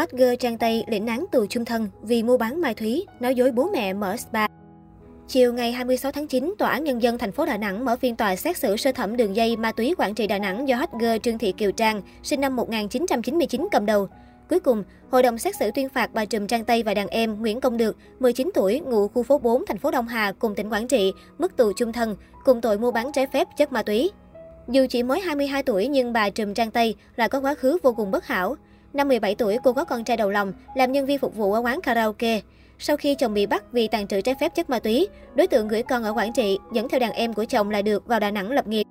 Hot girl Trang Tây lĩnh án tù chung thân vì mua bán ma túy, nói dối bố mẹ mở spa. Chiều ngày 26 tháng 9, Tòa án Nhân dân thành phố Đà Nẵng mở phiên tòa xét xử sơ thẩm đường dây ma túy quản trị Đà Nẵng do hot girl Trương Thị Kiều Trang, sinh năm 1999 cầm đầu. Cuối cùng, hội đồng xét xử tuyên phạt bà Trùm Trang Tây và đàn em Nguyễn Công Được, 19 tuổi, ngụ khu phố 4, thành phố Đông Hà, cùng tỉnh Quảng Trị, mức tù chung thân, cùng tội mua bán trái phép chất ma túy. Dù chỉ mới 22 tuổi nhưng bà Trùm Trang Tây lại có quá khứ vô cùng bất hảo. Năm 17 tuổi, cô có con trai đầu lòng, làm nhân viên phục vụ ở quán karaoke. Sau khi chồng bị bắt vì tàn trữ trái phép chất ma túy, đối tượng gửi con ở Quảng Trị, dẫn theo đàn em của chồng là được vào Đà Nẵng lập nghiệp.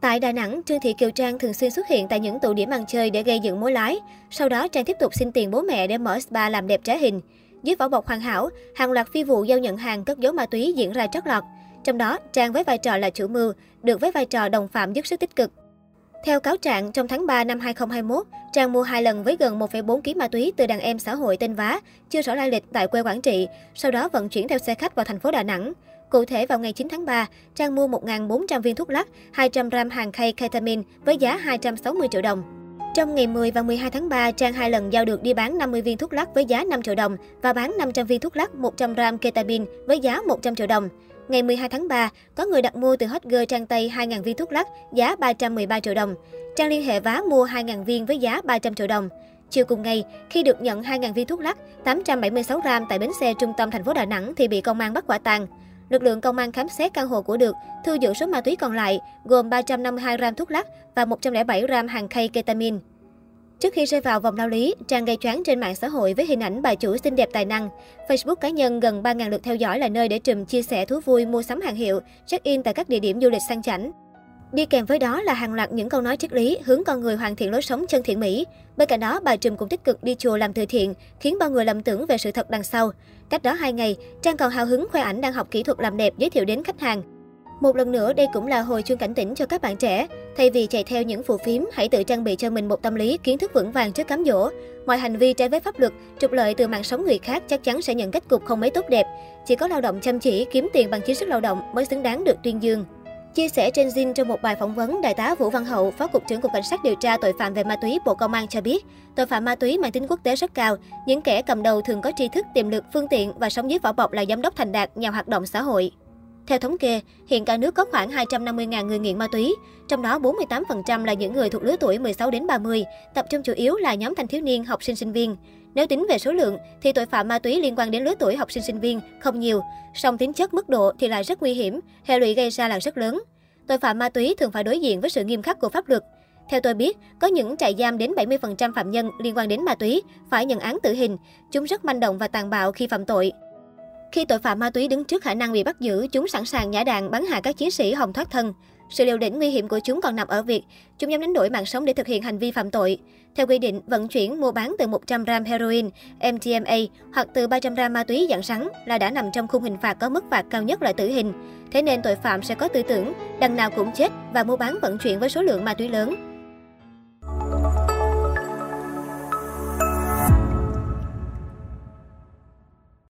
Tại Đà Nẵng, Trương Thị Kiều Trang thường xuyên xuất hiện tại những tụ điểm ăn chơi để gây dựng mối lái. Sau đó, Trang tiếp tục xin tiền bố mẹ để mở spa làm đẹp trái hình. Dưới vỏ bọc hoàn hảo, hàng loạt phi vụ giao nhận hàng cất giấu ma túy diễn ra trót lọt. Trong đó, Trang với vai trò là chủ mưu, được với vai trò đồng phạm giúp sức tích cực. Theo cáo trạng, trong tháng 3 năm 2021, Trang mua hai lần với gần 1,4 kg ma túy từ đàn em xã hội tên Vá, chưa rõ lai lịch tại quê Quảng Trị, sau đó vận chuyển theo xe khách vào thành phố Đà Nẵng. Cụ thể vào ngày 9 tháng 3, Trang mua 1.400 viên thuốc lắc, 200 gram hàng khay ketamine với giá 260 triệu đồng. Trong ngày 10 và 12 tháng 3, Trang hai lần giao được đi bán 50 viên thuốc lắc với giá 5 triệu đồng và bán 500 viên thuốc lắc 100 gram ketamine với giá 100 triệu đồng. Ngày 12 tháng 3, có người đặt mua từ hot girl Trang Tây 2.000 viên thuốc lắc giá 313 triệu đồng. Trang liên hệ vá mua 2.000 viên với giá 300 triệu đồng. Chiều cùng ngày, khi được nhận 2.000 viên thuốc lắc 876 gram tại bến xe trung tâm thành phố Đà Nẵng thì bị công an bắt quả tang. Lực lượng công an khám xét căn hộ của Được, thu giữ số ma túy còn lại gồm 352 gram thuốc lắc và 107 gram hàng khay ketamine. Trước khi rơi vào vòng lao lý, Trang gây choáng trên mạng xã hội với hình ảnh bà chủ xinh đẹp tài năng. Facebook cá nhân gần 3.000 lượt theo dõi là nơi để Trùm chia sẻ thú vui mua sắm hàng hiệu, check-in tại các địa điểm du lịch sang chảnh. Đi kèm với đó là hàng loạt những câu nói triết lý hướng con người hoàn thiện lối sống chân thiện mỹ. Bên cạnh đó, bà Trùm cũng tích cực đi chùa làm từ thiện, khiến bao người lầm tưởng về sự thật đằng sau. Cách đó hai ngày, Trang còn hào hứng khoe ảnh đang học kỹ thuật làm đẹp giới thiệu đến khách hàng. Một lần nữa, đây cũng là hồi chuông cảnh tỉnh cho các bạn trẻ. Thay vì chạy theo những phù phiếm, hãy tự trang bị cho mình một tâm lý kiến thức vững vàng trước cám dỗ. Mọi hành vi trái với pháp luật, trục lợi từ mạng sống người khác chắc chắn sẽ nhận kết cục không mấy tốt đẹp. Chỉ có lao động chăm chỉ, kiếm tiền bằng chính sức lao động mới xứng đáng được tuyên dương. Chia sẻ trên Zin trong một bài phỏng vấn, Đại tá Vũ Văn Hậu, Phó Cục trưởng Cục Cảnh sát điều tra tội phạm về ma túy Bộ Công an cho biết, tội phạm ma túy mang tính quốc tế rất cao. Những kẻ cầm đầu thường có tri thức, tiềm lực, phương tiện và sống dưới vỏ bọc là giám đốc thành đạt, nhà hoạt động xã hội. Theo thống kê, hiện cả nước có khoảng 250.000 người nghiện ma túy, trong đó 48% là những người thuộc lứa tuổi 16 đến 30, tập trung chủ yếu là nhóm thanh thiếu niên, học sinh sinh viên. Nếu tính về số lượng thì tội phạm ma túy liên quan đến lứa tuổi học sinh sinh viên không nhiều, song tính chất mức độ thì lại rất nguy hiểm, hệ lụy gây ra là rất lớn. Tội phạm ma túy thường phải đối diện với sự nghiêm khắc của pháp luật. Theo tôi biết, có những trại giam đến 70% phạm nhân liên quan đến ma túy phải nhận án tử hình. Chúng rất manh động và tàn bạo khi phạm tội. Khi tội phạm ma túy đứng trước khả năng bị bắt giữ, chúng sẵn sàng nhã đạn bắn hạ các chiến sĩ hòng thoát thân. Sự liều lĩnh nguy hiểm của chúng còn nằm ở việc chúng dám đánh đổi mạng sống để thực hiện hành vi phạm tội. Theo quy định, vận chuyển mua bán từ 100 gram heroin, MDMA hoặc từ 300 gram ma túy dạng rắn là đã nằm trong khung hình phạt có mức phạt cao nhất là tử hình. Thế nên tội phạm sẽ có tư tưởng đằng nào cũng chết và mua bán vận chuyển với số lượng ma túy lớn.